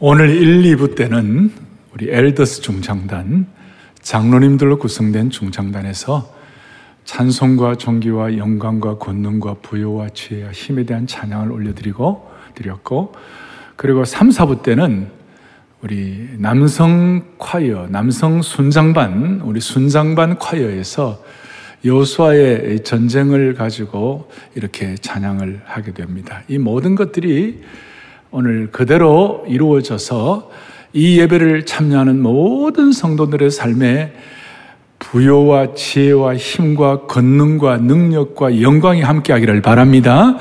오늘 1, 2부 때는 우리 엘더스 중창단, 장로님들로 구성된 중창단에서 찬송과 존귀와 영광과 권능과 부여와 지혜와 힘에 대한 찬양을 올려드리고 드렸고 그리고 3, 4부 때는 우리 남성 콰이어, 남성 순장반, 우리 순장반 콰이어에서 여수와의 전쟁을 가지고 이렇게 찬양을 하게 됩니다. 이 모든 것들이 오늘 그대로 이루어져서 이 예배를 참여하는 모든 성도들의 삶에 부여와 지혜와 힘과 권능과 능력과 영광이 함께하기를 바랍니다.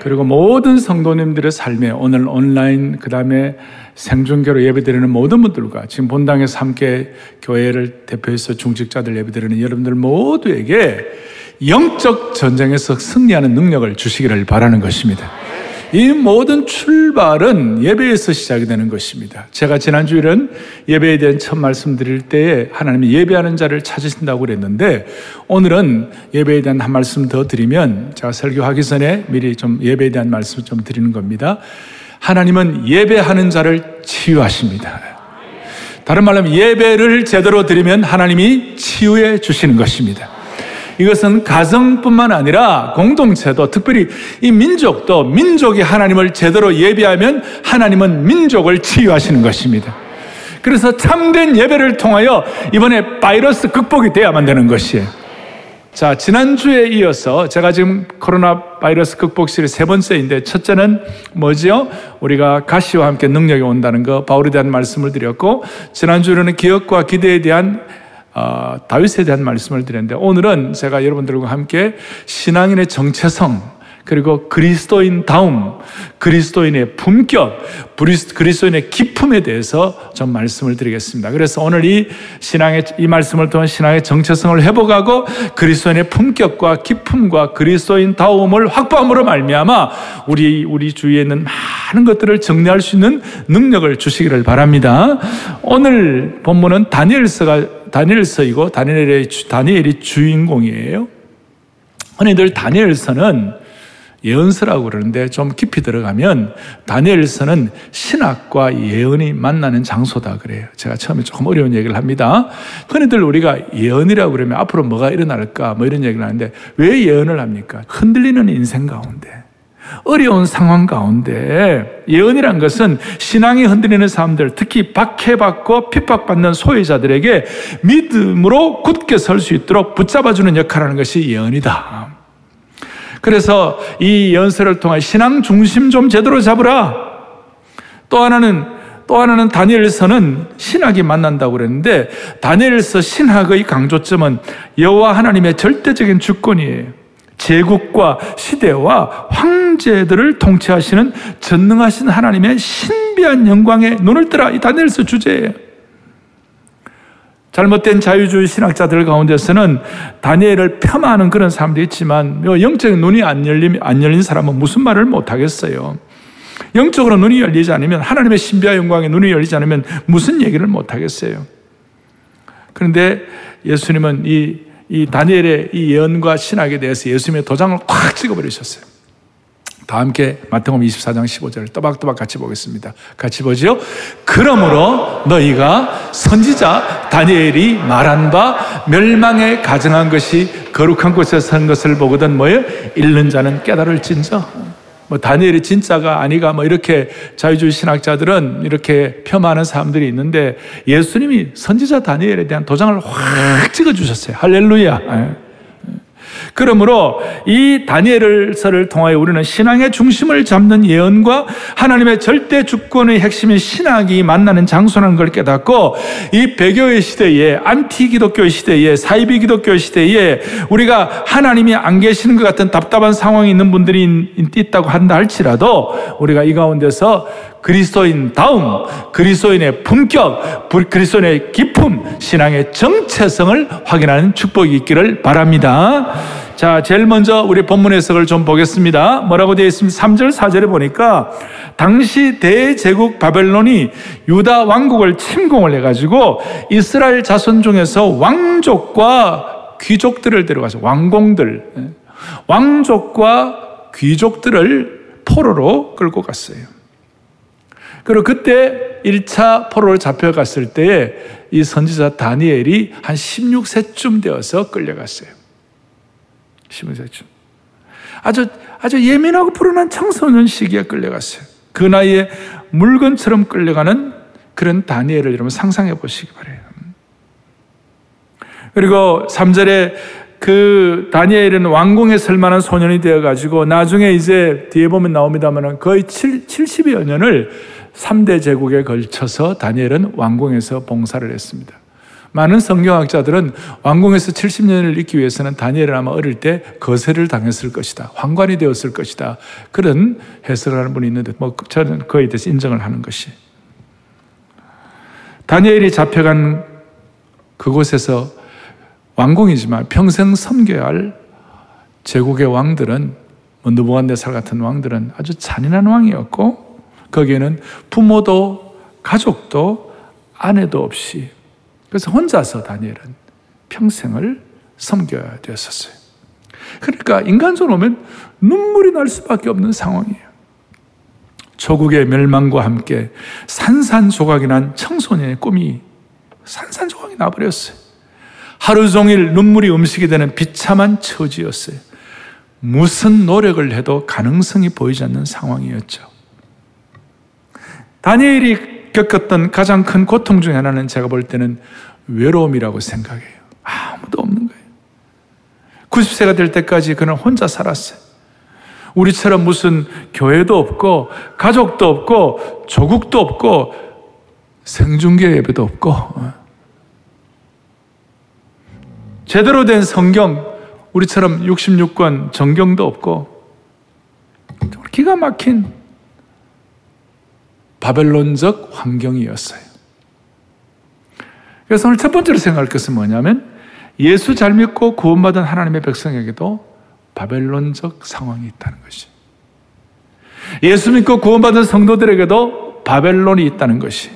그리고 모든 성도님들의 삶에 오늘 온라인 그 다음에 생중계로 예배드리는 모든 분들과 지금 본당에서 함께 교회를 대표해서 중직자들 예배드리는 여러분들 모두에게 영적 전쟁에서 승리하는 능력을 주시기를 바라는 것입니다. 이 모든 출발은 예배에서 시작이 되는 것입니다. 제가 지난주일은 예배에 대한 첫 말씀 드릴 때에 하나님이 예배하는 자를 찾으신다고 그랬는데 오늘은 예배에 대한 한 말씀 더 드리면 제가 설교하기 전에 미리 좀 예배에 대한 말씀을 좀 드리는 겁니다. 하나님은 예배하는 자를 치유하십니다. 다른 말로 예배를 제대로 드리면 하나님이 치유해 주시는 것입니다. 이것은 가정뿐만 아니라 공동체도 특별히 이 민족도 민족이 하나님을 제대로 예배하면 하나님은 민족을 치유하시는 것입니다. 그래서 참된 예배를 통하여 이번에 바이러스 극복이 돼야만 되는 것이에요. 자, 지난주에 이어서 제가 지금 코로나 바이러스 극복 시리즈 세 번째인데 첫째는 뭐지요? 우리가 가시와 함께 능력이 온다는 거 바울에 대한 말씀을 드렸고 지난주에는 기억과 기대에 대한 어, 다윗에 대한 말씀을 드렸는데 오늘은 제가 여러분들과 함께 신앙인의 정체성 그리고 그리스도인 다움, 그리스도인의 품격, 그리스도인의 기품에 대해서 좀 말씀을 드리겠습니다. 그래서 오늘 이 신앙의 이 말씀을 통한 신앙의 정체성을 회복하고 그리스도인의 품격과 기품과 그리스도인 다움을 확보함으로 말미암아 우리 우리 주위에 있는 많은 것들을 정리할 수 있는 능력을 주시기를 바랍니다. 오늘 본문은 다니엘서가 다니엘서이고 다니엘의 다니엘이 주인공이에요. 흔히들 다니엘서는 예언서라고 그러는데 좀 깊이 들어가면 다니엘서는 신학과 예언이 만나는 장소다 그래요. 제가 처음에 조금 어려운 얘기를 합니다. 흔히들 우리가 예언이라고 그러면 앞으로 뭐가 일어날까 뭐 이런 얘기를 하는데 왜 예언을 합니까? 흔들리는 인생 가운데 어려운 상황 가운데 예언이란 것은 신앙이 흔들리는 사람들, 특히 박해받고 핍박받는 소외자들에게 믿음으로 굳게 설 수 있도록 붙잡아주는 역할을 하는 것이 예언이다. 그래서 이 연설을 통해 신앙 중심 좀 제대로 잡으라. 또 하나는 또 하나는 다니엘서는 신학이 만난다고 그랬는데 다니엘서 신학의 강조점은 여호와 하나님의 절대적인 주권이에요. 제국과 시대와 황제들을 통치하시는 전능하신 하나님의 신비한 영광에 눈을 뜨라 이 다니엘서 주제예요. 잘못된 자유주의 신학자들 가운데서는 다니엘을 폄하하는 그런 사람도 있지만 영적인 눈이 안 열린, 안 열린 사람은 무슨 말을 못 하겠어요. 영적으로 눈이 열리지 않으면 하나님의 신비한 영광에 눈이 열리지 않으면 무슨 얘기를 못 하겠어요. 그런데 예수님은 이 이 다니엘의 이 예언과 신학에 대해서 예수님의 도장을 꽉 찍어버리셨어요. 다 함께 마태복음 24장 15절을 또박또박 같이 보겠습니다. 같이 보죠. 그러므로 너희가 선지자 다니엘이 말한 바 멸망에 가정한 것이 거룩한 곳에 선 것을 보거든 뭐예요? 잃는 자는 깨달을진저. 뭐 다니엘이 진짜가 아니가 뭐 이렇게 자유주의 신학자들은 이렇게 폄하하는 사람들이 있는데 예수님이 선지자 다니엘에 대한 도장을 확 찍어 주셨어요. 할렐루야. 예. 그러므로 이 다니엘서를 통하여 우리는 신앙의 중심을 잡는 예언과 하나님의 절대 주권의 핵심인 신학이 만나는 장소라는 걸 깨닫고 이 배교의 시대에 안티 기독교 시대에 사이비 기독교 시대에 우리가 하나님이 안 계시는 것 같은 답답한 상황이 있는 분들이 있다고 한다 할지라도 우리가 이 가운데서 그리스도인 다움, 그리스도인의 품격, 그리스도인의 기품, 신앙의 정체성을 확인하는 축복이 있기를 바랍니다. 자, 제일 먼저 우리 본문 해석을 좀 보겠습니다. 뭐라고 되어 있습니까? 3절, 4절에 보니까 당시 대제국 바벨론이 유다 왕국을 침공을 해가지고 이스라엘 자손 중에서 왕족과 귀족들을 데려가서 왕공들, 왕족과 귀족들을 포로로 끌고 갔어요. 그리고 그때 1차 포로를 잡혀갔을 때에 이 선지자 다니엘이 한 16세쯤 되어서 끌려갔어요. 16세쯤. 아주, 아주 예민하고 불안한 청소년 시기에 끌려갔어요. 그 나이에 물건처럼 끌려가는 그런 다니엘을 여러분 상상해 보시기 바래요. 그리고 3절에 그 다니엘은 왕궁에 설 만한 소년이 되어 가지고 나중에 이제 뒤에 보면 나옵니다만 거의 7, 70여 년을 3대 제국에 걸쳐서 다니엘은 왕궁에서 봉사를 했습니다. 많은 성경학자들은 왕궁에서 70년을 있기 위해서는 다니엘은 아마 어릴 때 거세를 당했을 것이다. 황관이 되었을 것이다. 그런 해석을 하는 분이 있는데 뭐 저는 그에 대해서 인정을 하는 것이. 다니엘이 잡혀간 그곳에서 왕궁이지만 평생 섬겨야 할 제국의 왕들은 뭐 느부갓네살 같은 왕들은 아주 잔인한 왕이었고 거기에는 부모도 가족도 아내도 없이 그래서 혼자서 다니엘은 평생을 섬겨야 되었었어요. 그러니까 인간적으로 보면 눈물이 날 수밖에 없는 상황이에요. 조국의 멸망과 함께 산산조각이 난 청소년의 꿈이 산산조각이 나버렸어요. 하루 종일 눈물이 음식이 되는 비참한 처지였어요. 무슨 노력을 해도 가능성이 보이지 않는 상황이었죠. 다니엘이 겪었던 가장 큰 고통 중에 하나는 제가 볼 때는 외로움이라고 생각해요. 아무도 없는 거예요. 90세가 될 때까지 그는 혼자 살았어요. 우리처럼 무슨 교회도 없고, 가족도 없고, 조국도 없고, 생중계 예배도 없고, 어. 제대로 된 성경, 우리처럼 66권 정경도 없고, 기가 막힌 바벨론적 환경이었어요. 그래서 오늘 첫 번째로 생각할 것은 뭐냐면 예수 잘 믿고 구원받은 하나님의 백성에게도 바벨론적 상황이 있다는 것이. 예수 믿고 구원받은 성도들에게도 바벨론이 있다는 것이.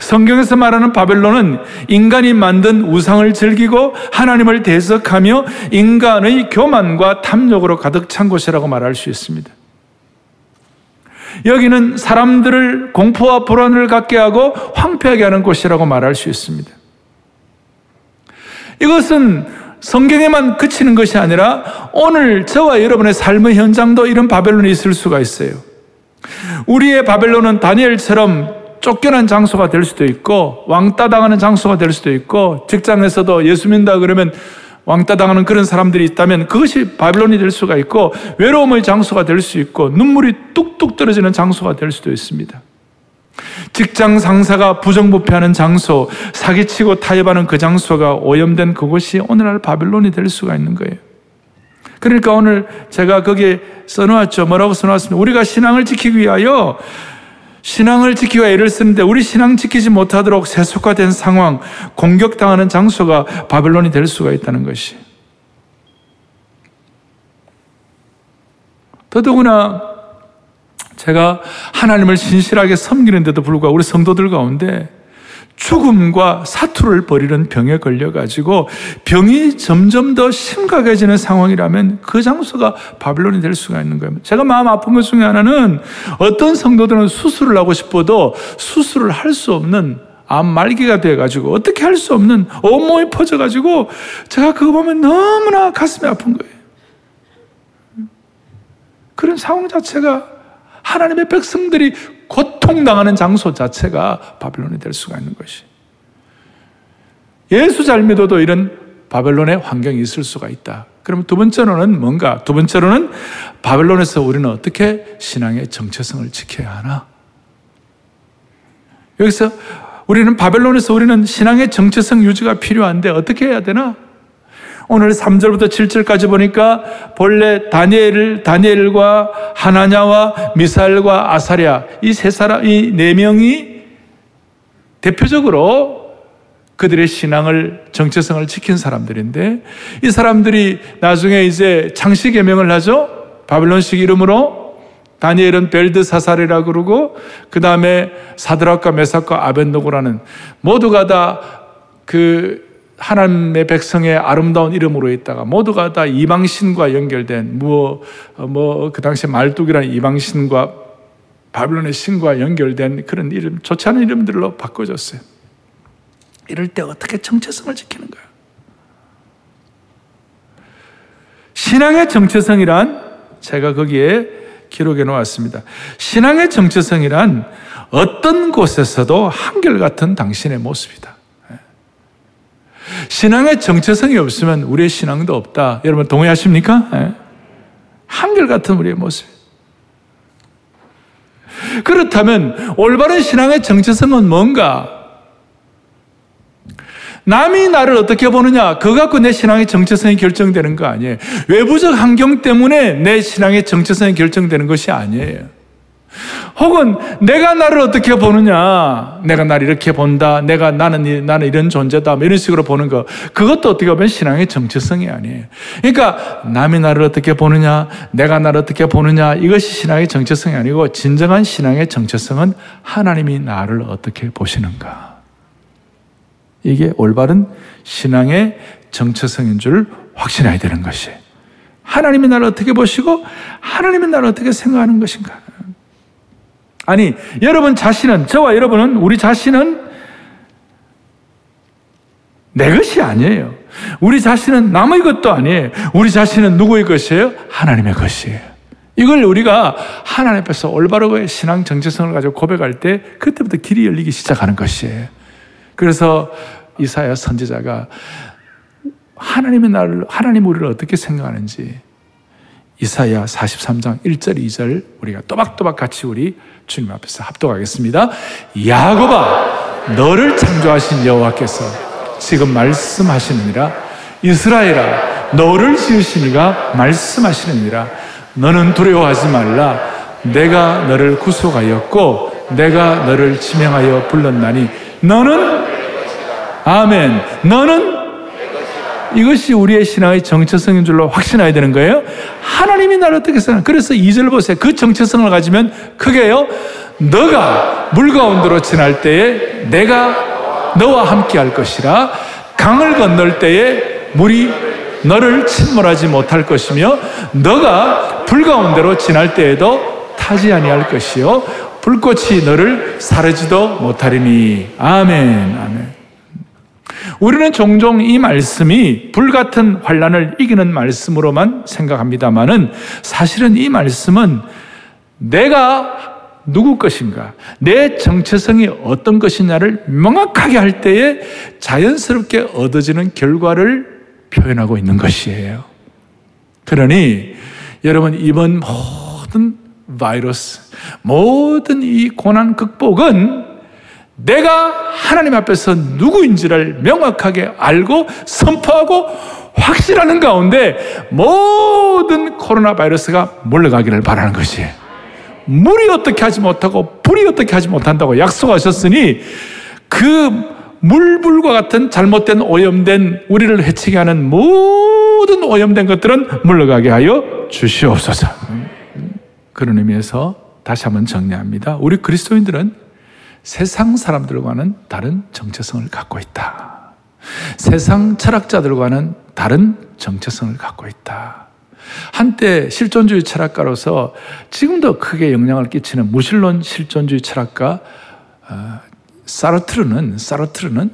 성경에서 말하는 바벨론은 인간이 만든 우상을 즐기고 하나님을 대적하며 인간의 교만과 탐욕으로 가득 찬 곳이라고 말할 수 있습니다. 여기는 사람들을 공포와 불안을 갖게 하고 황폐하게 하는 곳이라고 말할 수 있습니다. 이것은 성경에만 그치는 것이 아니라 오늘 저와 여러분의 삶의 현장도 이런 바벨론이 있을 수가 있어요. 우리의 바벨론은 다니엘처럼 쫓겨난 장소가 될 수도 있고 왕따 당하는 장소가 될 수도 있고 직장에서도 예수 믿다 그러면 왕따 당하는 그런 사람들이 있다면 그것이 바빌론이 될 수가 있고 외로움의 장소가 될 수 있고 눈물이 뚝뚝 떨어지는 장소가 될 수도 있습니다. 직장 상사가 부정부패하는 장소, 사기치고 타협하는 그 장소가 오염된 그곳이 오늘날 바빌론이 될 수가 있는 거예요. 그러니까 오늘 제가 거기에 써놓았죠. 뭐라고 써놨습니까? 우리가 신앙을 지키기 위하여 신앙을 지키고 애를 쓰는데 우리 신앙 지키지 못하도록 세속화된 상황, 공격당하는 장소가 바벨론이 될 수가 있다는 것이. 더더구나 제가 하나님을 신실하게 섬기는데도 불구하고 우리 성도들 가운데 죽음과 사투를 벌이는 병에 걸려가지고 병이 점점 더 심각해지는 상황이라면 그 장소가 바빌론이 될 수가 있는 거예요. 제가 마음 아픈 것 중에 하나는 어떤 성도들은 수술을 하고 싶어도 수술을 할 수 없는 암 말기가 돼가지고 어떻게 할 수 없는 온몸이 퍼져가지고 제가 그거 보면 너무나 가슴이 아픈 거예요. 그런 상황 자체가 하나님의 백성들이 고통당하는 장소 자체가 바벨론이 될 수가 있는 것이. 예수 잘 믿어도 이런 바벨론의 환경이 있을 수가 있다. 그럼 두 번째로는 뭔가? 두 번째로는 바벨론에서 우리는 어떻게 신앙의 정체성을 지켜야 하나? 여기서 우리는 바벨론에서 우리는 신앙의 정체성 유지가 필요한데 어떻게 해야 되나? 오늘 3절부터 7절까지 보니까 본래 다니엘을 다니엘과 하나냐와 미사엘과 아사랴 이 세 사람 이 네 명이 대표적으로 그들의 신앙을 정체성을 지킨 사람들인데 이 사람들이 나중에 이제 창시 개명을 하죠. 바빌론식 이름으로 다니엘은 벨드사살이라 그러고 그 다음에 사드락과 메삭과 아벤노고라는 모두가 다 그 하나님의 백성의 아름다운 이름으로 있다가 모두가 다 이방신과 연결된 뭐 뭐 그 당시 말뚝이라는 이방신과 바빌론의 신과 연결된 그런 이름, 좋지 않은 이름들로 바꿔줬어요. 이럴 때 어떻게 정체성을 지키는 거야? 신앙의 정체성이란 제가 거기에 기록해 놓았습니다. 신앙의 정체성이란 어떤 곳에서도 한결같은 당신의 모습이다. 신앙의 정체성이 없으면 우리의 신앙도 없다. 여러분 동의하십니까? 예. 한결같은 우리의 모습. 그렇다면 올바른 신앙의 정체성은 뭔가? 남이 나를 어떻게 보느냐, 그거 갖고 내 신앙의 정체성이 결정되는 거 아니에요. 외부적 환경 때문에 내 신앙의 정체성이 결정되는 것이 아니에요. 혹은 내가 나를 어떻게 보느냐, 내가 나를 이렇게 본다, 내가 나는 나는 이런 존재다, 뭐 이런 식으로 보는 거, 그것도 어떻게 보면 신앙의 정체성이 아니에요. 그러니까 남이 나를 어떻게 보느냐, 내가 나를 어떻게 보느냐, 이것이 신앙의 정체성이 아니고 진정한 신앙의 정체성은 하나님이 나를 어떻게 보시는가. 이게 올바른 신앙의 정체성인 줄 확신해야 되는 것이. 하나님이 나를 어떻게 보시고 하나님이 나를 어떻게 생각하는 것인가. 아니, 여러분 자신은, 저와 여러분은, 우리 자신은 내 것이 아니에요. 우리 자신은 남의 것도 아니에요. 우리 자신은 누구의 것이에요? 하나님의 것이에요. 이걸 우리가 하나님 앞에서 올바르고 신앙 정체성을 가지고 고백할 때 그때부터 길이 열리기 시작하는 것이에요. 그래서 이사야 선지자가 하나님의 나를, 하나님 우리를 어떻게 생각하는지 이사야 43장 1절, 2절 우리가 또박또박 같이 우리 주님 앞에서 합독하겠습니다. 야곱아, 너를 창조하신 여호와께서 지금 말씀하시느니라. 이스라엘아, 너를 지으시니가 말씀하시느니라. 너는 두려워하지 말라. 내가 너를 구속하였고 내가 너를 지명하여 불렀나니 너는 아멘 너는 이것이 우리의 신앙의 정체성인 줄로 확신해야 되는 거예요. 하나님이 나를 어떻게 생각 그래서 2절 보세요. 그 정체성을 가지면 크게요. 너가 물 가운데로 지날 때에 내가 너와 함께 할 것이라 강을 건널 때에 물이 너를 침몰하지 못할 것이며 너가 불 가운데로 지날 때에도 타지 아니할 것이요 불꽃이 너를 사르지도 못하리니 아멘 아멘 우리는 종종 이 말씀이 불같은 환란을 이기는 말씀으로만 생각합니다만은 사실은 이 말씀은 내가 누구 것인가, 내 정체성이 어떤 것이냐를 명확하게 할 때에 자연스럽게 얻어지는 결과를 표현하고 있는 것이에요. 그러니 여러분 이번 모든 바이러스, 모든 이 고난 극복은 내가 하나님 앞에서 누구인지를 명확하게 알고 선포하고 확실하는 가운데 모든 코로나 바이러스가 물러가기를 바라는 것이에요. 물이 어떻게 하지 못하고 불이 어떻게 하지 못한다고 약속하셨으니 그 물불과 같은 잘못된 오염된 우리를 해치게 하는 모든 오염된 것들은 물러가게 하여 주시옵소서. 그런 의미에서 다시 한번 정리합니다. 우리 그리스도인들은 세상 사람들과는 다른 정체성을 갖고 있다. 세상 철학자들과는 다른 정체성을 갖고 있다. 한때 실존주의 철학가로서 지금도 크게 영향을 끼치는 무신론 실존주의 철학가 어, 사르트르는 사르트르는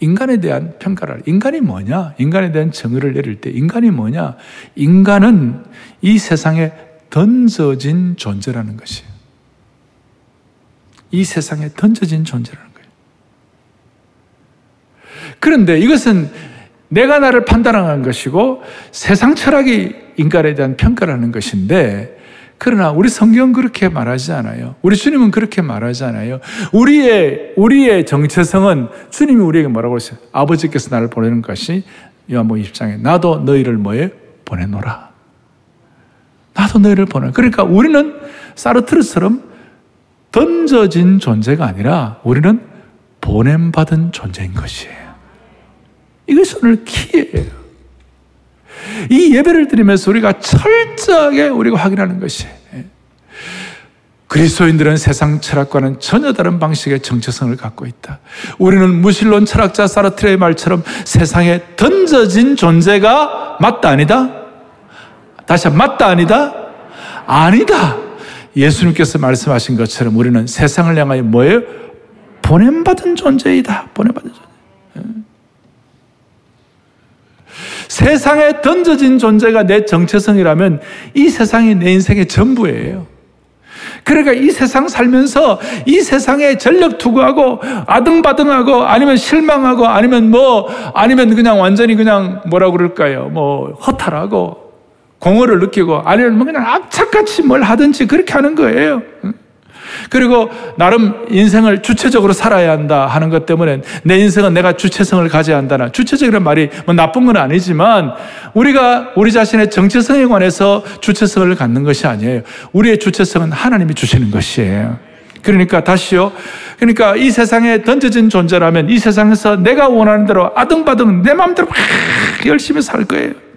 인간에 대한 평가를 인간이 뭐냐? 인간에 대한 정의를 내릴 때 인간이 뭐냐? 인간은 이 세상에 던져진 존재라는 것이에요. 이 세상에 던져진 존재라는 거예요. 그런데 이것은 내가 나를 판단하는 것이고 세상 철학이 인간에 대한 평가라는 것인데 그러나 우리 성경 그렇게 말하지 않아요. 우리 주님은 그렇게 말하지 않아요. 우리의 우리의 정체성은 주님이 우리에게 뭐라고 했어요? 아버지께서 나를 보내는 것이 요한복음 20장에 나도 너희를 뭐에 보내노라. 나도 너희를 보내. 그러니까 우리는 사르트르처럼 던져진 존재가 아니라 우리는 보냄받은 존재인 것이에요. 이것이 오늘 키예요. 이 예배를 드리면서 우리가 철저하게 우리가 확인하는 것이 그리스도인들은 세상 철학과는 전혀 다른 방식의 정체성을 갖고 있다. 우리는 무신론 철학자 사르트레의 말처럼 세상에 던져진 존재가 맞다 아니다? 다시 맞다 아니다? 아니다. 예수님께서 말씀하신 것처럼 우리는 세상을 향하여 뭐예요? 보냄받은 존재이다. 보냄받은 존재. 예. 세상에 던져진 존재가 내 정체성이라면 이 세상이 내 인생의 전부예요. 그러니까 이 세상 살면서 이 세상에 전력 투구하고 아등바등하고 아니면 실망하고 아니면 뭐 아니면 그냥 완전히 그냥 뭐라 그럴까요? 뭐 허탈하고 공허를 느끼고 아니면 뭐 그냥 악착같이 뭘 하든지 그렇게 하는 거예요. 그리고 나름 인생을 주체적으로 살아야 한다 하는 것 때문에 내 인생은 내가 주체성을 가져야 한다나 주체적이라는 말이 뭐 나쁜 건 아니지만 우리가 우리 자신의 정체성에 관해서 주체성을 갖는 것이 아니에요. 우리의 주체성은 하나님이 주시는 것이에요. 그러니까 다시요. 그러니까 이 세상에 던져진 존재라면 이 세상에서 내가 원하는 대로 아등바등 내 마음대로 열심히 살 거예요.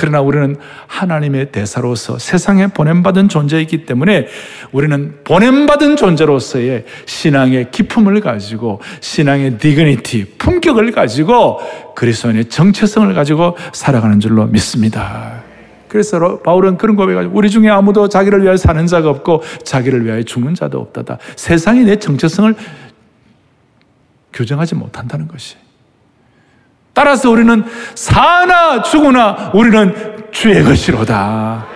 그러나 우리는 하나님의 대사로서 세상에 보냄받은 존재이기 때문에 우리는 보냄받은 존재로서의 신앙의 기품을 가지고 신앙의 디그니티, 품격을 가지고 그리스도인의 정체성을 가지고 살아가는 줄로 믿습니다. 그래서 바울은 그런 고백하죠. 우리 중에 아무도 자기를 위하여 사는 자가 없고 자기를 위하여 죽는 자도 없다다. 세상이 내 정체성을 교정하지 못한다는 것이. 따라서 우리는 사나 죽으나 우리는 주의 것이로다.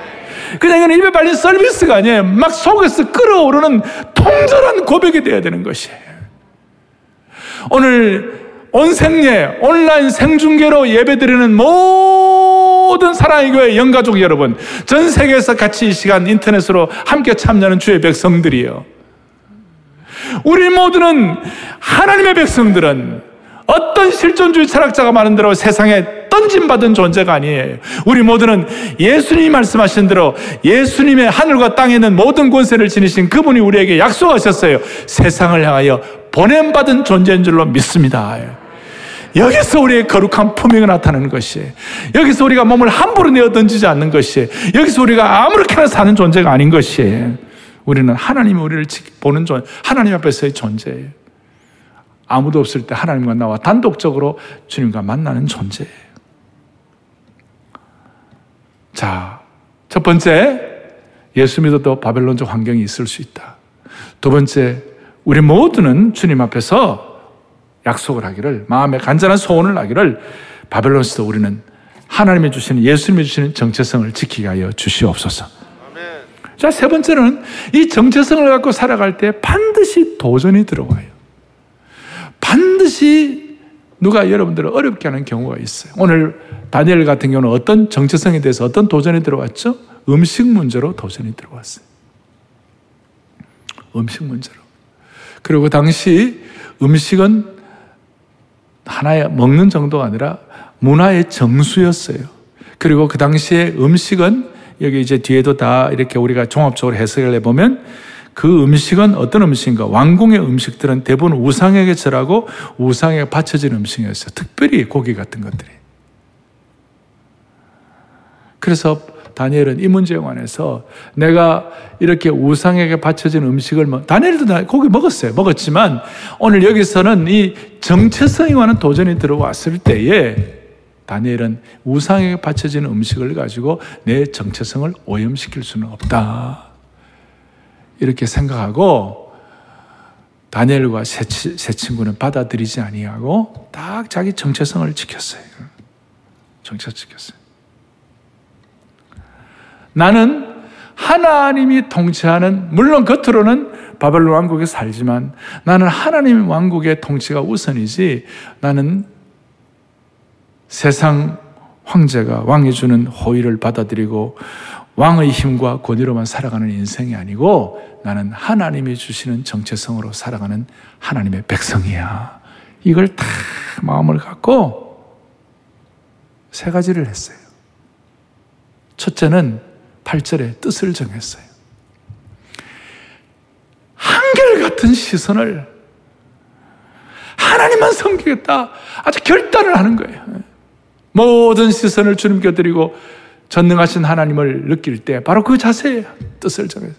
그냥 이건 입에 발린 서비스가 아니에요. 막 속에서 끓어오르는 통절한 고백이 되어야 되는 것이에요. 오늘 온 생례, 온라인 생중계로 예배드리는 모든 사랑의 교회 영가족 여러분, 전 세계에서 같이 이 시간 인터넷으로 함께 참여하는 주의 백성들이요. 우리 모두는 하나님의 백성들은 어떤 실존주의 철학자가 말한 대로 세상에 던짐받은 존재가 아니에요. 우리 모두는 예수님이 말씀하신 대로 예수님의 하늘과 땅에 있는 모든 권세를 지니신 그분이 우리에게 약속하셨어요. 세상을 향하여 보냄받은 존재인 줄로 믿습니다. 여기서 우리의 거룩한 품위가 나타나는 것이에요. 여기서 우리가 몸을 함부로 내어 던지지 않는 것이에요. 여기서 우리가 아무렇게나 사는 존재가 아닌 것이에요. 우리는 하나님이 우리를 보는 존, 하나님 앞에서의 존재예요. 아무도 없을 때 하나님과 나와 단독적으로 주님과 만나는 존재예요. 자, 첫 번째, 예수 믿어도 바벨론적 환경이 있을 수 있다. 두 번째, 우리 모두는 주님 앞에서 약속을 하기를, 마음에 간절한 소원을 하기를, 바벨론에서 우리는 하나님이 주시는, 예수님이 주시는 정체성을 지키게 하여 주시옵소서. 자, 세 번째는 이 정체성을 갖고 살아갈 때 반드시 도전이 들어와요. 반드시 누가 여러분들을 어렵게 하는 경우가 있어요. 오늘 다니엘 같은 경우는 어떤 정체성에 대해서 어떤 도전이 들어왔죠? 음식 문제로 도전이 들어왔어요. 음식 문제로. 그리고 당시 음식은 하나의 먹는 정도가 아니라 문화의 정수였어요. 그리고 그 당시에 음식은 여기 이제 뒤에도 다 이렇게 우리가 종합적으로 해석을 해보면 그 음식은 어떤 음식인가? 왕궁의 음식들은 대부분 우상에게 절하고 우상에게 바쳐진 음식이었어요. 특별히 고기 같은 것들이. 그래서 다니엘은 이 문제에 관해서 내가 이렇게 우상에게 바쳐진 음식을 먹, 다니엘도 고기 먹었어요. 먹었지만 오늘 여기서는 이 정체성에 관한 도전이 들어왔을 때에 다니엘은 우상에게 바쳐진 음식을 가지고 내 정체성을 오염시킬 수는 없다. 이렇게 생각하고 다니엘과 세, 세 친구는 받아들이지 아니하고 딱 자기 정체성을 지켰어요. 정체 지켰어요. 나는 하나님이 통치하는 물론 겉으로는 바벨론 왕국에 살지만 나는 하나님 왕국의 통치가 우선이지 나는 세상 황제가 왕이 주는 호의를 받아들이고 왕의 힘과 권위로만 살아가는 인생이 아니고 나는 하나님이 주시는 정체성으로 살아가는 하나님의 백성이야. 이걸 다 마음을 갖고 세 가지를 했어요. 첫째는 8절에 뜻을 정했어요. 한결같은 시선을 하나님만 섬기겠다. 아주 결단을 하는 거예요. 모든 시선을 주님께 드리고 전능하신 하나님을 느낄 때 바로 그 자세예요. 뜻을 정해서.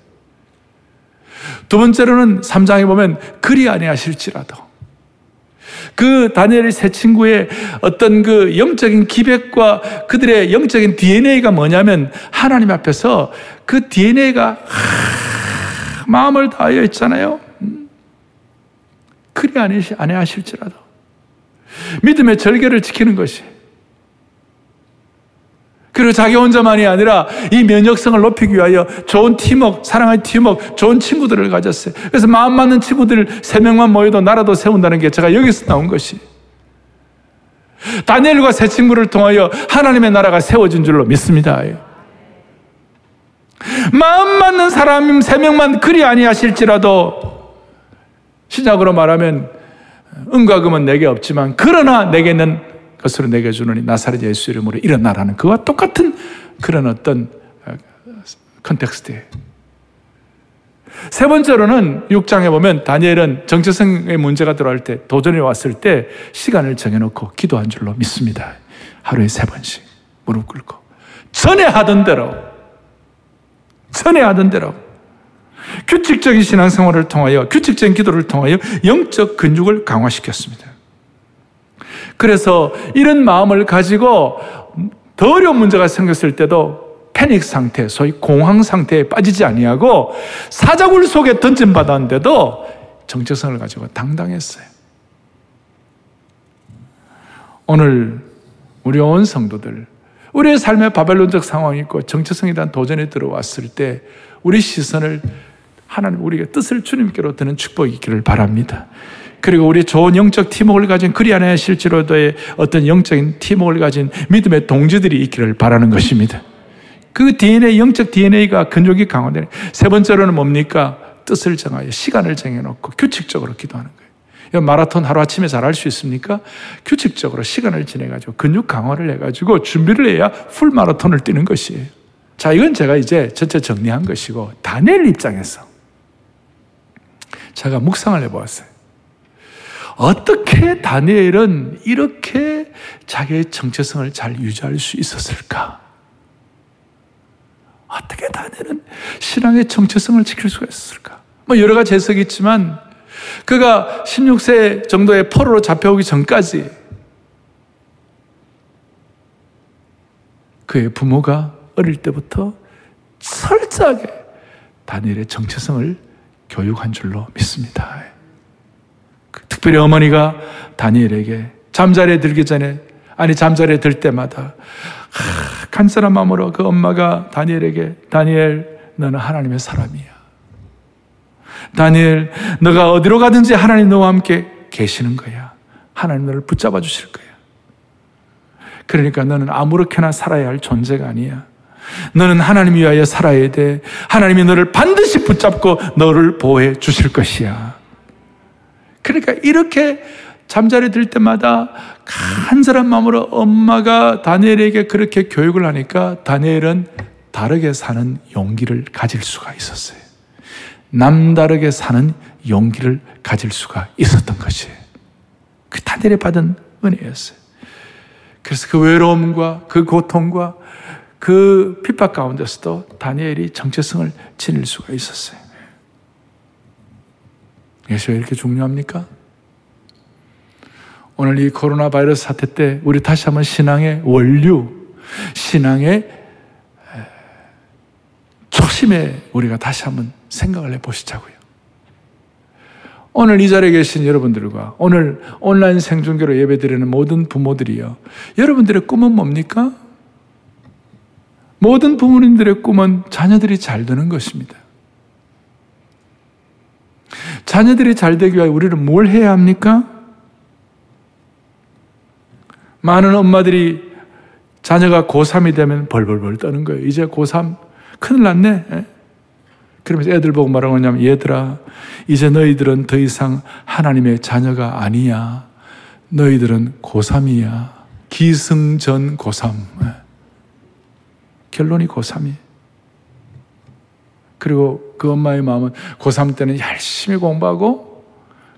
두 번째로는 3장에 보면 그리 아니하실지라도 그 다니엘의 세 친구의 어떤 그 영적인 기백과 그들의 영적인 DNA가 뭐냐면 하나님 앞에서 그 DNA가 마음을 다하여 있잖아요. 음. 그리 아니하실지라도 믿음의 절개를 지키는 것이 그리고 자기 혼자만이 아니라 이 면역성을 높이기 위하여 좋은 팀워크, 사랑의 팀워크, 좋은 친구들을 가졌어요. 그래서 마음 맞는 친구들 세 명만 모여도 나라도 세운다는 게 제가 여기서 나온 것이. 다니엘과 세 친구를 통하여 하나님의 나라가 세워진 줄로 믿습니다. 마음 맞는 사람 세 명만 그리 아니하실지라도 시작으로 말하면 은과 금은 내게 없지만 그러나 내게는 것으로 내게 주노니 나사렛 예수 이름으로 일어나라는 그와 똑같은 그런 어떤 어, 컨텍스트예요. 세 번째로는 6장에 보면 다니엘은 정체성의 문제가 들어갈 때 도전이 왔을 때 시간을 정해놓고 기도한 줄로 믿습니다. 하루에 세 번씩 무릎 꿇고 전에 하던 대로 전에 하던 대로 규칙적인 신앙생활을 통하여 규칙적인 기도를 통하여 영적 근육을 강화시켰습니다. 그래서 이런 마음을 가지고 더 어려운 문제가 생겼을 때도 패닉 상태, 소위 공황 상태에 빠지지 아니하고 사자굴 속에 던진 받았는데도 정체성을 가지고 당당했어요. 오늘 우리 온 성도들, 우리의 삶에 바벨론적 상황이 있고 정체성에 대한 도전이 들어왔을 때 우리 시선을 하나님 우리의 뜻을 주님께로 드는 축복이 있기를 바랍니다. 그리고 우리 좋은 영적 팀웍을 가진 그리 안에 실제로도의 어떤 영적인 팀웍을 가진 믿음의 동지들이 있기를 바라는 것입니다. 그 DNA, 영적 DNA가 근육이 강화되는. 세 번째로는 뭡니까? 뜻을 정하여 시간을 정해놓고 규칙적으로 기도하는 거예요. 마라톤 하루아침에 잘 할 수 있습니까? 규칙적으로 시간을 지내가지고 근육 강화를 해가지고 준비를 해야 풀 마라톤을 뛰는 것이에요. 자, 이건 제가 이제 전체 정리한 것이고, 다니엘 입장에서 제가 묵상을 해보았어요. 어떻게 다니엘은 이렇게 자기의 정체성을 잘 유지할 수 있었을까? 어떻게 다니엘은 신앙의 정체성을 지킬 수가 있었을까? 뭐 여러 가지 해석이 있지만 그가 16세 정도의 포로로 잡혀오기 전까지 그의 부모가 어릴 때부터 철저하게 다니엘의 정체성을 교육한 줄로 믿습니다. 특별히 어머니가 다니엘에게 잠자리에 들기 전에 아니 잠자리에 들 때마다 하, 간절한 마음으로 그 엄마가 다니엘에게 다니엘 너는 하나님의 사람이야. 다니엘 너가 어디로 가든지 하나님 너와 함께 계시는 거야. 하나님 너를 붙잡아 주실 거야. 그러니까 너는 아무렇게나 살아야 할 존재가 아니야. 너는 하나님 위하여 살아야 돼. 하나님이 너를 반드시 붙잡고 너를 보호해 주실 것이야. 그러니까 이렇게 잠자리 들 때마다 간절한 마음으로 엄마가 다니엘에게 그렇게 교육을 하니까 다니엘은 다르게 사는 용기를 가질 수가 있었어요. 남다르게 사는 용기를 가질 수가 있었던 것이에요. 그 다니엘이 받은 은혜였어요. 그래서 그 외로움과 그 고통과 그 핍박 가운데서도 다니엘이 정체성을 지닐 수가 있었어요. 이것이 왜 이렇게 중요합니까? 오늘 이 코로나 바이러스 사태 때 우리 다시 한번 신앙의 원류, 신앙의 초심에 우리가 다시 한번 생각을 해 보시자고요. 오늘 이 자리에 계신 여러분들과 오늘 온라인 생중계로 예배드리는 모든 부모들이요. 여러분들의 꿈은 뭡니까? 모든 부모님들의 꿈은 자녀들이 잘 되는 것입니다. 자녀들이 잘 되기 위해 우리는 뭘 해야 합니까? 많은 엄마들이 자녀가 고3이 되면 벌벌벌 떠는 거예요. 이제 고3 큰일 났네. 예? 그러면서 애들 보고 말하고 냐면 얘들아 이제 너희들은 더 이상 하나님의 자녀가 아니야. 너희들은 고3이야. 기승전 고3. 예. 결론이 고3이. 그리고 그 엄마의 마음은 고3 때는 열심히 공부하고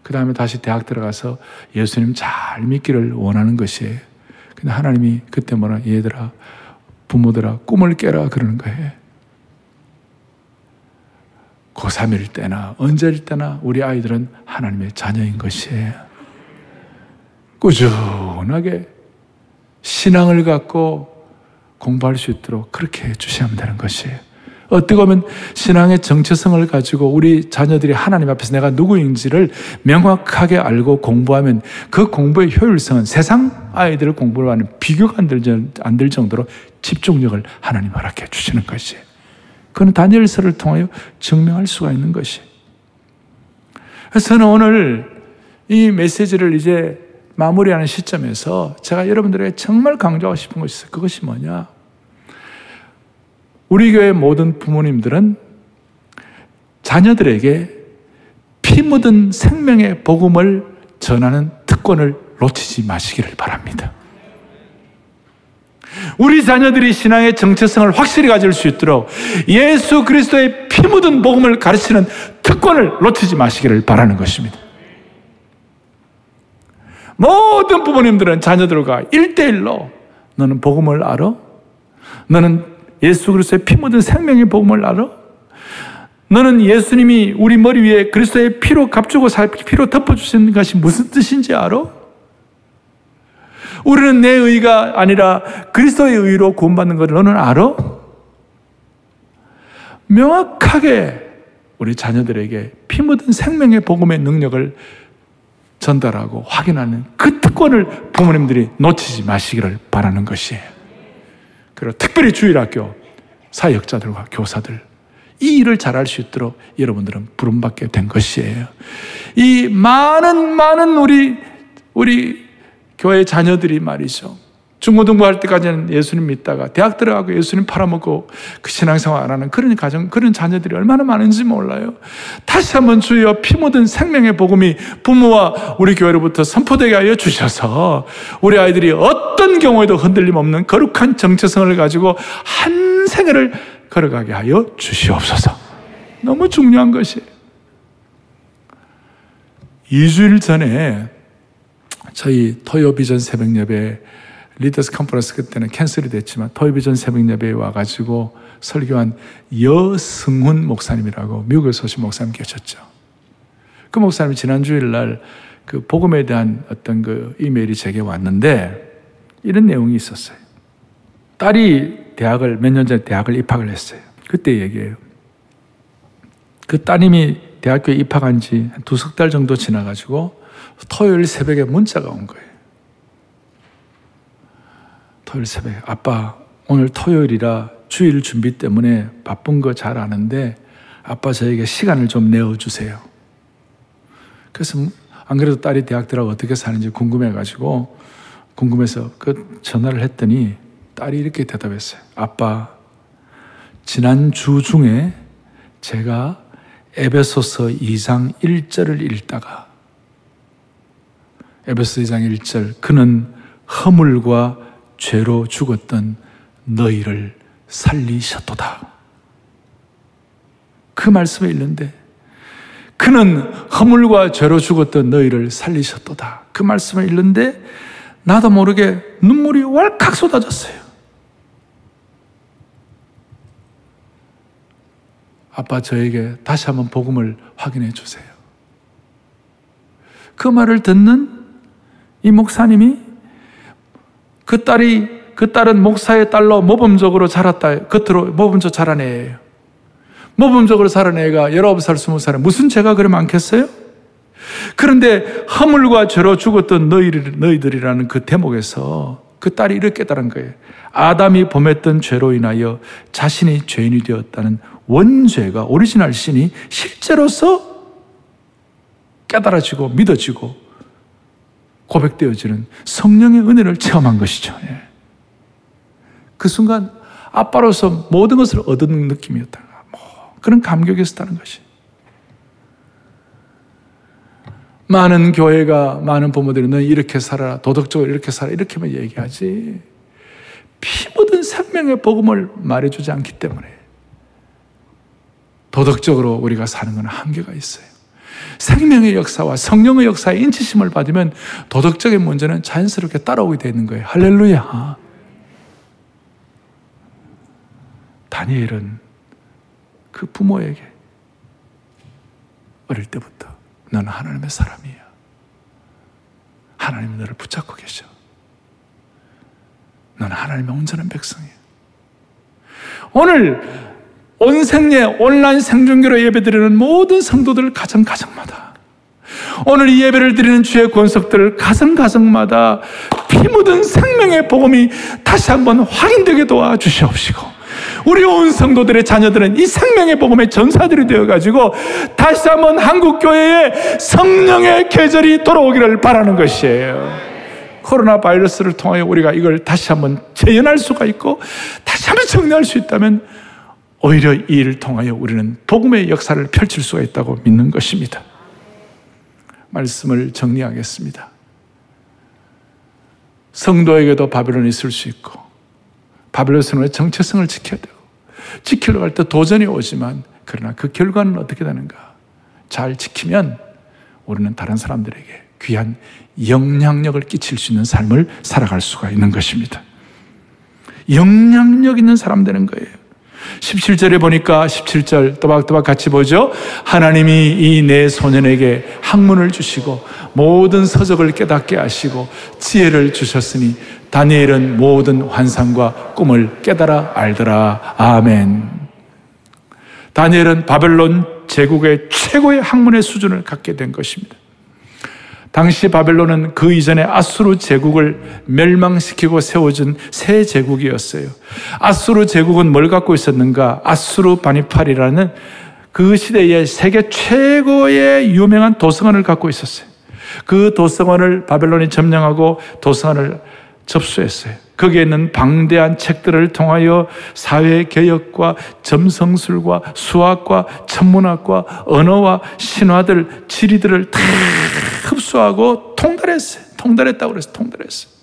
그 다음에 다시 대학 들어가서 예수님 잘 믿기를 원하는 것이에요. 근데 하나님이 그때 뭐라 얘들아 부모들아 꿈을 깨라 그러는 거예요. 고3일 때나 언제일 때나 우리 아이들은 하나님의 자녀인 것이에요. 꾸준하게 신앙을 갖고 공부할 수 있도록 그렇게 해주셔야 되는 것이에요. 어떻게 보면 신앙의 정체성을 가지고 우리 자녀들이 하나님 앞에서 내가 누구인지를 명확하게 알고 공부하면 그 공부의 효율성은 세상 아이들 공부를 하는 비교가 안 될 정도로 집중력을 하나님 허락해 주시는 것이에요. 그건 다니엘서를 통하여 증명할 수가 있는 것이. 그래서 저는 오늘 이 메시지를 이제 마무리하는 시점에서 제가 여러분들에게 정말 강조하고 싶은 것이 있어요. 그것이 뭐냐? 우리 교회 모든 부모님들은 자녀들에게 피 묻은 생명의 복음을 전하는 특권을 놓치지 마시기를 바랍니다. 우리 자녀들이 신앙의 정체성을 확실히 가질 수 있도록 예수 그리스도의 피 묻은 복음을 가르치는 특권을 놓치지 마시기를 바라는 것입니다. 모든 부모님들은 자녀들과 일대일로 너는 복음을 알아? 너는 예수 그리스도의 피 묻은 생명의 복음을 알아? 너는 예수님이 우리 머리 위에 그리스도의 피로 값주고 피로 덮어 주신 것이 무슨 뜻인지 알아? 우리는 내 의가 아니라 그리스도의 의로 구원받는 것을 너는 알아? 명확하게 우리 자녀들에게 피 묻은 생명의 복음의 능력을 전달하고 확인하는 그 특권을 부모님들이 놓치지 마시기를 바라는 것이에요. 그리고 특별히 주일학교 사역자들과 교사들 이 일을 잘할 수 있도록 여러분들은 부름받게 된 것이에요. 이 많은 많은 우리 우리 교회 자녀들이 말이죠. 중고등부 할 때까지는 예수님 믿다가 대학 들어가고 예수님 팔아먹고 그 신앙생활 안 하는 그런 가정, 그런 자녀들이 얼마나 많은지 몰라요. 다시 한번 주여 피 묻은 생명의 복음이 부모와 우리 교회로부터 선포되게 하여 주셔서 우리 아이들이 어떤 경우에도 흔들림 없는 거룩한 정체성을 가지고 한 생애를 걸어가게 하여 주시옵소서. 너무 중요한 것이에요. 2주일 전에 저희 토요 비전 새벽 예배 leaders conference 그때는 cancel이 됐지만 토요비전 새벽 예배에 와가지고 설교한 여승훈 목사님이라고 미국에서 오신 목사님 계셨죠. 그 목사님이 지난 주일 날 그 복음에 대한 어떤 그 이메일이 제게 왔는데 이런 내용이 있었어요. 딸이 대학을 몇 년 전에 대학을 입학을 했어요. 그때 얘기해요. 그 따님이 대학교에 입학한 지 두 석 달 정도 지나가지고 토요일 새벽에 문자가 온 거예요. 토요일 새벽에 아빠 오늘 토요일이라 주일 준비 때문에 바쁜 거 잘 아는데 아빠 저에게 시간을 좀 내어주세요. 그래서 안 그래도 딸이 대학 들어가 어떻게 사는지 궁금해가지고 궁금해서 그 전화를 했더니 딸이 이렇게 대답했어요. 아빠, 지난 주 중에 제가 에베소서 2장 1절을 읽다가 에베소 2장 1절 그는 허물과 죄로 죽었던 너희를 살리셨도다. 그 말씀을 읽는데 그는 허물과 죄로 죽었던 너희를 살리셨도다. 그 말씀을 읽는데 나도 모르게 눈물이 왈칵 쏟아졌어요. 아빠 저에게 다시 한번 복음을 확인해 주세요. 그 말을 듣는 이 목사님이 그 딸이 그 딸은 목사의 딸로 모범적으로 자랐다. 겉으로 모범적으로 자란 애예요. 모범적으로 자란 애가 19살, 20살에 무슨 죄가 그리 많겠어요? 그런데 허물과 죄로 죽었던 너희들, 너희들이라는 그 대목에서 그 딸이 이렇게 깨달은 거예요. 아담이 범했던 죄로 인하여 자신이 죄인이 되었다는 원죄가 original sin이 실제로서 깨달아지고 믿어지고 고백되어지는 성령의 은혜를 체험한 것이죠. 예. 그 순간 아빠로서 모든 것을 얻은 느낌이었다. 뭐 그런 감격이었다는 것이. 많은 교회가 많은 부모들이 너 이렇게 살아라 도덕적으로 이렇게 살아 이렇게만 얘기하지 피 묻은 생명의 복음을 말해주지 않기 때문에 도덕적으로 우리가 사는 건 한계가 있어요. 생명의 역사와 성령의 역사에 인치심을 받으면 도덕적인 문제는 자연스럽게 따라오게 되는 거예요. 할렐루야. 다니엘은 그 부모에게 어릴 때부터 너는 하나님의 사람이야. 하나님이 너를 붙잡고 계셔. 너는 하나님의 온전한 백성이야. 오늘 온 생애 온라인 생중계로 예배드리는 모든 성도들 가정 가정마다 오늘 이 예배를 드리는 주의 권속들 가정 가정마다 피 묻은 생명의 복음이 다시 한번 확인되게 도와주시옵시고 우리 온 성도들의 자녀들은 이 생명의 복음의 전사들이 되어가지고 다시 한번 한국 교회에 성령의 계절이 돌아오기를 바라는 것이에요. 코로나 바이러스를 통하여 우리가 이걸 다시 한번 재현할 수가 있고 다시 한번 정리할 수 있다면 오히려 이 일을 통하여 우리는 복음의 역사를 펼칠 수가 있다고 믿는 것입니다. 말씀을 정리하겠습니다. 성도에게도 바벨론이 있을 수 있고 바벨론 성의 정체성을 지켜야 되고 지키려고 할 때 도전이 오지만 그러나 그 결과는 어떻게 되는가? 잘 지키면 우리는 다른 사람들에게 귀한 영향력을 끼칠 수 있는 삶을 살아갈 수가 있는 것입니다. 영향력 있는 사람 되는 거예요. 17절에 보니까 17절 또박또박 같이 보죠. 하나님이 이 내 소년에게 학문을 주시고 모든 서적을 깨닫게 하시고 지혜를 주셨으니 다니엘은 모든 환상과 꿈을 깨달아 알더라. 아멘. 다니엘은 바벨론 제국의 최고의 학문의 수준을 갖게 된 것입니다. 당시 바벨론은 그 이전에 아수르 제국을 멸망시키고 세워진 새 제국이었어요. 아수르 제국은 뭘 갖고 있었는가? 아수르 바니팔이라는 그 시대의 세계 최고의 유명한 도서관을 갖고 있었어요. 그 도서관을 바벨론이 점령하고 도서관을 접수했어요. 거기에 있는 방대한 책들을 통하여 사회 개혁과 점성술과 수학과 천문학과 언어와 신화들, 지리들을 다 흡수하고 통달했어요. 통달했다고 그랬어요. 통달했어요.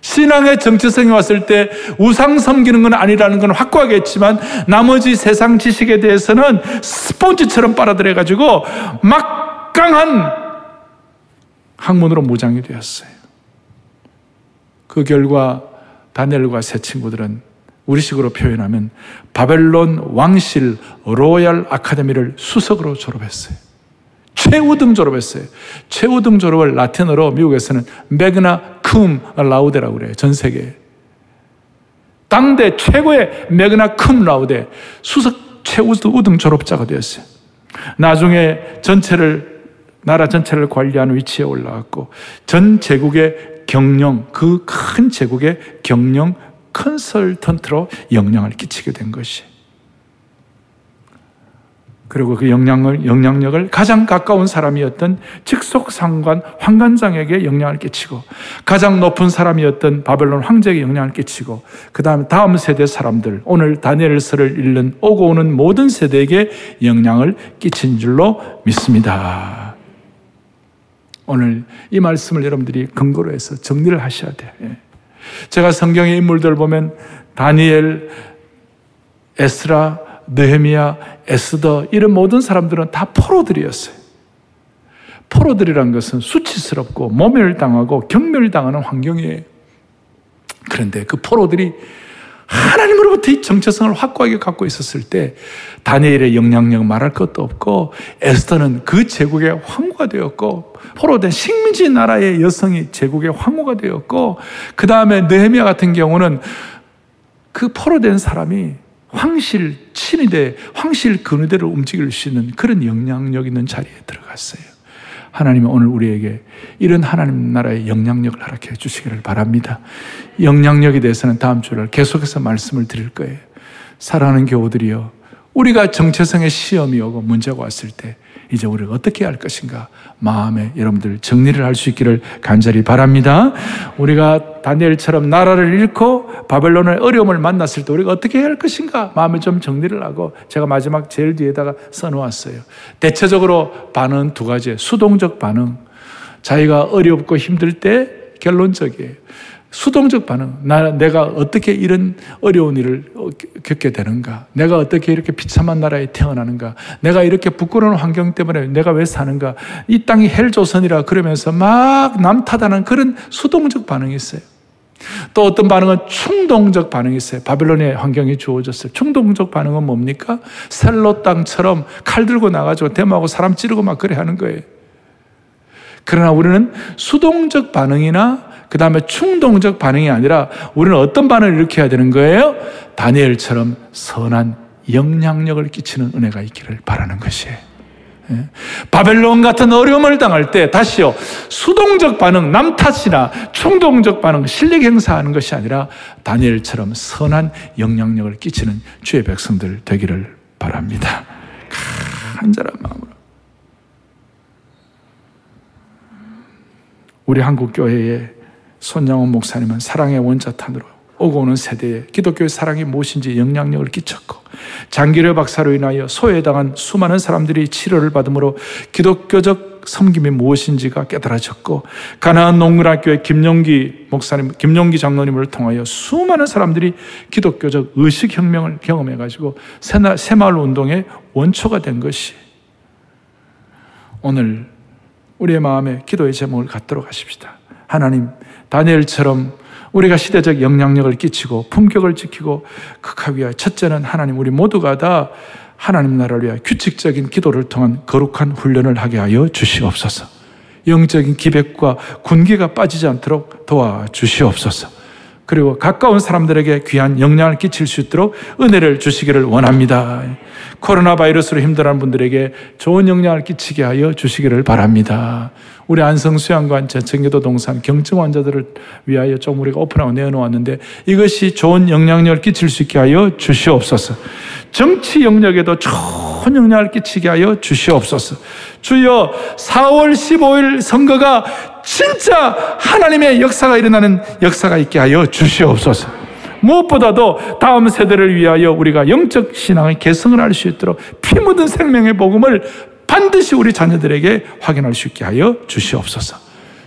신앙의 정체성이 왔을 때 우상 섬기는 건 아니라는 건 확고하게 했지만 나머지 세상 지식에 대해서는 스폰지처럼 빨아들여가지고 막강한 학문으로 무장이 되었어요. 그 결과 다니엘과 세 친구들은 우리식으로 표현하면 바벨론 왕실 로얄 아카데미를 수석으로 졸업했어요. 최우등 졸업했어요. 최우등 졸업을 라틴어로 미국에서는 메그나 쿰 라우데라고 그래요. 전 세계에. 당대 최고의 메그나 쿰 라우데 수석 최우등 졸업자가 되었어요. 나중에 전체를 나라 전체를 관리하는 위치에 올라갔고 전 제국의 경영 그 큰 제국의 경영 컨설턴트로 영향을 끼치게 된 것이. 그리고 그 영향을, 영향력을 가장 가까운 사람이었던 직속상관 황관장에게 영향을 끼치고 가장 높은 사람이었던 바벨론 황제에게 영향을 끼치고 그 다음에 다음 세대 사람들 오늘 다니엘서를 읽는 오고 오는 모든 세대에게 영향을 끼친 줄로 믿습니다. 오늘 이 말씀을 여러분들이 근거로 해서 정리를 하셔야 돼요. 예. 제가 성경의 인물들 보면 다니엘, 에스라, 느헤미야, 에스더 이런 모든 사람들은 다 포로들이었어요. 포로들이란 것은 수치스럽고 모멸당하고 경멸당하는 환경이에요. 그런데 그 포로들이 하나님으로부터 이 정체성을 확고하게 갖고 있었을 때 다니엘의 영향력 말할 것도 없고 에스더는 그 제국의 황후가 되었고 포로된 식민지 나라의 여성이 제국의 황후가 되었고 그 다음에 느헤미야 같은 경우는 그 포로된 사람이 황실 친위대, 황실 근위대를 움직일 수 있는 그런 영향력 있는 자리에 들어갔어요. 하나님은 오늘 우리에게 이런 하나님 나라의 영향력을 허락해 주시기를 바랍니다. 영향력에 대해서는 다음 주를 계속해서 말씀을 드릴 거예요. 사랑하는 교우들이여, 우리가 정체성의 시험이 오고 문제가 왔을 때 이제 우리가 어떻게 할 것인가 마음에 여러분들 정리를 할 수 있기를 간절히 바랍니다. 우리가 다니엘처럼 나라를 잃고 바벨론의 어려움을 만났을 때 우리가 어떻게 해야 할 것인가 마음에 좀 정리를 하고 제가 마지막 제일 뒤에다가 써놓았어요. 대체적으로 반응 두 가지. 수동적 반응. 자기가 어렵고 힘들 때 결론적이에요. 수동적 반응. 나, 내가 어떻게 이런 어려운 일을 겪게 되는가? 내가 어떻게 이렇게 비참한 나라에 태어나는가? 내가 이렇게 부끄러운 환경 때문에 내가 왜 사는가? 이 땅이 헬조선이라 그러면서 막 남탓하는 그런 수동적 반응이 있어요. 또 어떤 반응은 충동적 반응이 있어요. 바벨론의 환경이 주어졌어요. 충동적 반응은 뭡니까? 셀로 땅처럼 칼 들고 나가지고 대모하고 사람 찌르고 막 그래 하는 거예요. 그러나 우리는 수동적 반응이나 그 다음에 충동적 반응이 아니라 우리는 어떤 반응을 일으켜야 되는 거예요? 다니엘처럼 선한 영향력을 끼치는 은혜가 있기를 바라는 것이에요. 예. 바벨론 같은 어려움을 당할 때 다시요 수동적 반응 남 탓이나 충동적 반응 실력 행사하는 것이 아니라 다니엘처럼 선한 영향력을 끼치는 주의 백성들 되기를 바랍니다. 간절한 마음으로 우리 한국 교회의 손양원 목사님은 사랑의 원자탄으로 오고 오는 세대에 기독교의 사랑이 무엇인지 영향력을 끼쳤고 장기려 박사로 인하여 소외당한 수많은 사람들이 치료를 받음으로 기독교적 섬김이 무엇인지가 깨달아졌고 가나안 농문학교의 김용기 목사님, 김용기 장로님을 통하여 수많은 사람들이 기독교적 의식 혁명을 경험해 가지고 새마을 운동의 원초가 된 것이 오늘 우리의 마음에 기도의 제목을 갖도록 하십시다. 하나님, 다니엘처럼 우리가 시대적 영향력을 끼치고 품격을 지키고 극하기 위하여 첫째는 하나님 우리 모두가 다 하나님 나라를 위하여 규칙적인 기도를 통한 거룩한 훈련을 하게 하여 주시옵소서. 영적인 기백과 군기가 빠지지 않도록 도와주시옵소서. 그리고 가까운 사람들에게 귀한 영향을 끼칠 수 있도록 은혜를 주시기를 원합니다. 코로나 바이러스로 힘들어하는 분들에게 좋은 영향을 끼치게 하여 주시기를 바랍니다. 우리 안성 수양관 재청기도 동산 경증 환자들을 위하여 좀 우리가 오픈하고 내어놓았는데 이것이 좋은 영향력을 끼칠 수 있게 하여 주시옵소서. 정치 영역에도 좋은 영향을 끼치게 하여 주시옵소서. 주여 4월 15일 선거가 진짜 하나님의 역사가 일어나는 역사가 있게 하여 주시옵소서. 무엇보다도 다음 세대를 위하여 우리가 영적 신앙의 개성을 할수 있도록 피 묻은 생명의 복음을 반드시 우리 자녀들에게 확인할 수 있게 하여 주시옵소서.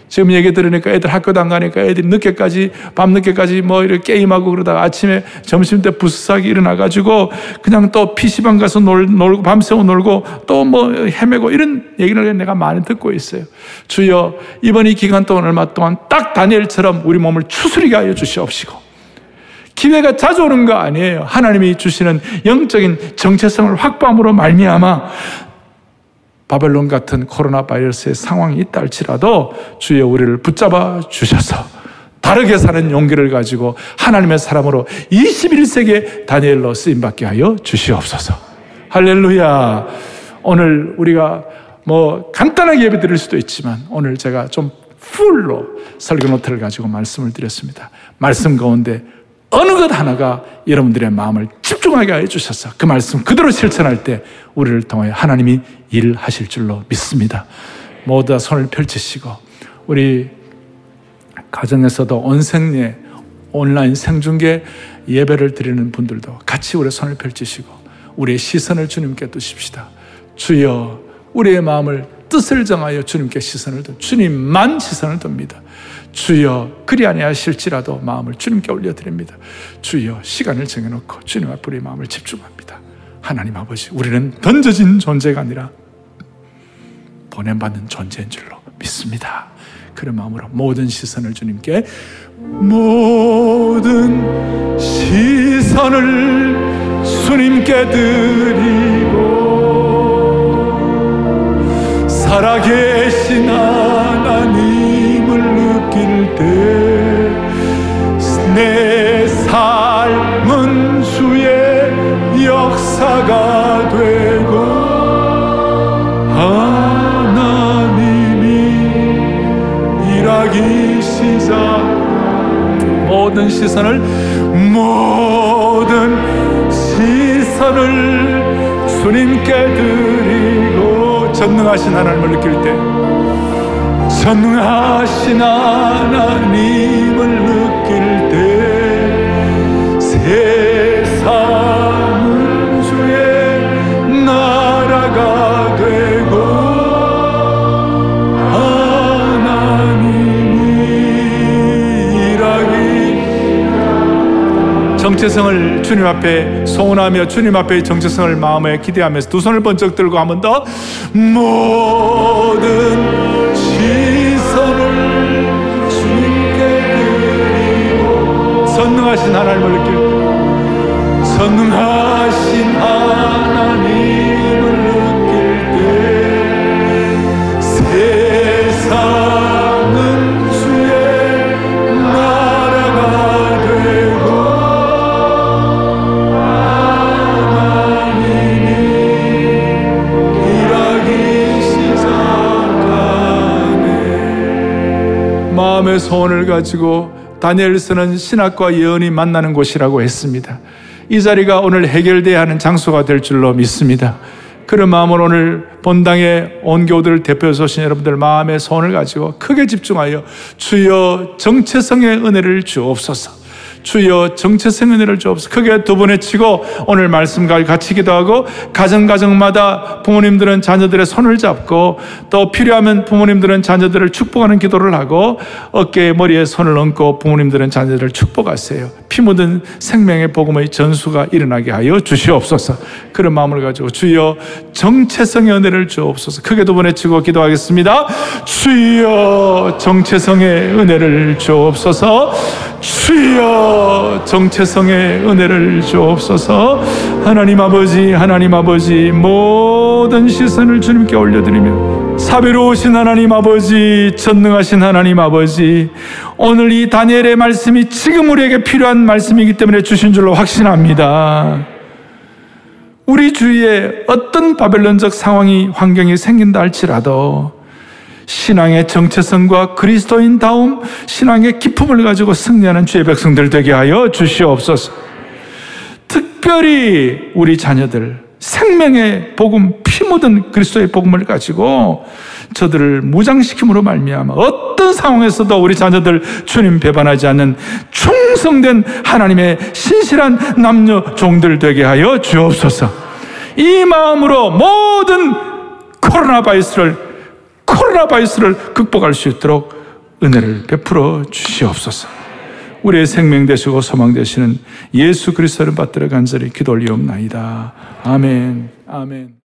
지금 얘기 들으니까 애들 학교도 안 가니까 애들이 늦게까지, 밤늦게까지 뭐 이렇게 게임하고 그러다가 아침에 점심 때 부스싸기 일어나가지고 그냥 또 PC방 가서 놀, 놀고 밤새워 놀고 또 뭐 헤매고 이런 얘기를 내가 많이 듣고 있어요. 주여, 이번 이 기간 동안 얼마 동안 딱 다니엘처럼 우리 몸을 추스리게 하여 주시옵시고 기회가 자주 오는 거 아니에요. 하나님이 주시는 영적인 정체성을 확보함으로 말미암아 바벨론 같은 코로나 바이러스의 상황이 있다 할지라도 주여 우리를 붙잡아 주셔서 다르게 사는 용기를 가지고 하나님의 사람으로 21세기의 다니엘로 쓰임받게 하여 주시옵소서. 할렐루야. 오늘 우리가 뭐 간단하게 예배 드릴 수도 있지만 오늘 제가 좀 풀로 설교 노트를 가지고 말씀을 드렸습니다. 말씀 가운데 어느 것 하나가 여러분들의 마음을 집중하게 해 주셔서 그 말씀 그대로 실천할 때 우리를 통해 하나님이 일하실 줄로 믿습니다. 모두 다 손을 펼치시고 우리 가정에서도 온생례 온라인 생중계 예배를 드리는 분들도 같이 우리 손을 펼치시고 우리의 시선을 주님께 두십시다. 주여 우리의 마음을 뜻을 정하여 주님께 시선을 두 주님만 시선을 둡니다. 주여 그리 아니하실지라도 마음을 주님께 올려드립니다. 주여 시간을 정해놓고 주님 앞에 우리 마음을 집중합니다. 하나님 아버지 우리는 던져진 존재가 아니라 보냄받는 존재인 줄로 믿습니다. 그런 마음으로 모든 시선을 주님께 모든 시선을 주님께 드리고 살아계신 하나님 내 삶은 주의 역사가 되고 하나님이 일하기 시작. 모든 시선을 모든 시선을 주님께 드리고 전능하신 하나님을 느낄 때 전능하신 하나님을 세상은 주의 나라가 되고 하나님이 일하기 정체성을 주님 앞에 소원하며 주님 앞에 정체성을 마음에 기대하면서 두 손을 번쩍 들고 한 번 더 모든 시선을 주님께 드리고 선능하신 하나님을 느낄 전능하신 하나님을 느낄 때 세상은 주의 나라가 되고 하나님이 일하기 시작하네 마음의 소원을 가지고 다니엘서는 신학과 예언이 만나는 곳이라고 했습니다. 이 자리가 오늘 해결돼야 하는 장소가 될 줄로 믿습니다. 그런 마음으로 오늘 본당에 온 교우들을 대표해서 오신 여러분들 마음의 소원을 가지고 크게 집중하여 주여 정체성의 은혜를 주옵소서. 주여 정체성 은혜를 주옵소서. 크게 두번 외치고 오늘 말씀과 같이 기도하고 가정 가정마다 부모님들은 자녀들의 손을 잡고 또 필요하면 부모님들은 자녀들을 축복하는 기도를 하고 어깨에 머리에 손을 얹고 부모님들은 자녀들을 축복하세요. 피 묻은 생명의 복음의 전수가 일어나게 하여 주시옵소서. 그런 마음을 가지고 주여 정체성의 은혜를 주옵소서. 크게 두번 외치고 기도하겠습니다. 주여 정체성의 은혜를 주옵소서. 주여 정체성의 은혜를 주옵소서. 하나님 아버지 하나님 아버지 모든 시선을 주님께 올려드리며 사비로우신 하나님 아버지 전능하신 하나님 아버지 오늘 이 다니엘의 말씀이 지금 우리에게 필요한 말씀이기 때문에 주신 줄로 확신합니다. 우리 주위에 어떤 바벨론적 상황이 환경이 생긴다 할지라도 신앙의 정체성과 그리스도인다움, 신앙의 기품을 가지고 승리하는 주의 백성들 되게 하여 주시옵소서. 특별히 우리 자녀들, 생명의 복음, 피 묻은 그리스도의 복음을 가지고 저들을 무장시킴으로 말미암아 어떤 상황에서도 우리 자녀들 주님 배반하지 않는 충성된 하나님의 신실한 남녀 종들 되게 하여 주옵소서. 이 마음으로 모든 코로나 바이러스를 코로나 바이러스를 극복할 수 있도록 은혜를 베풀어 주시옵소서. 우리의 생명 되시고 소망 되시는 예수 그리스도를 받들어 간절히 기도 올리옵나이다. 아멘. 아멘.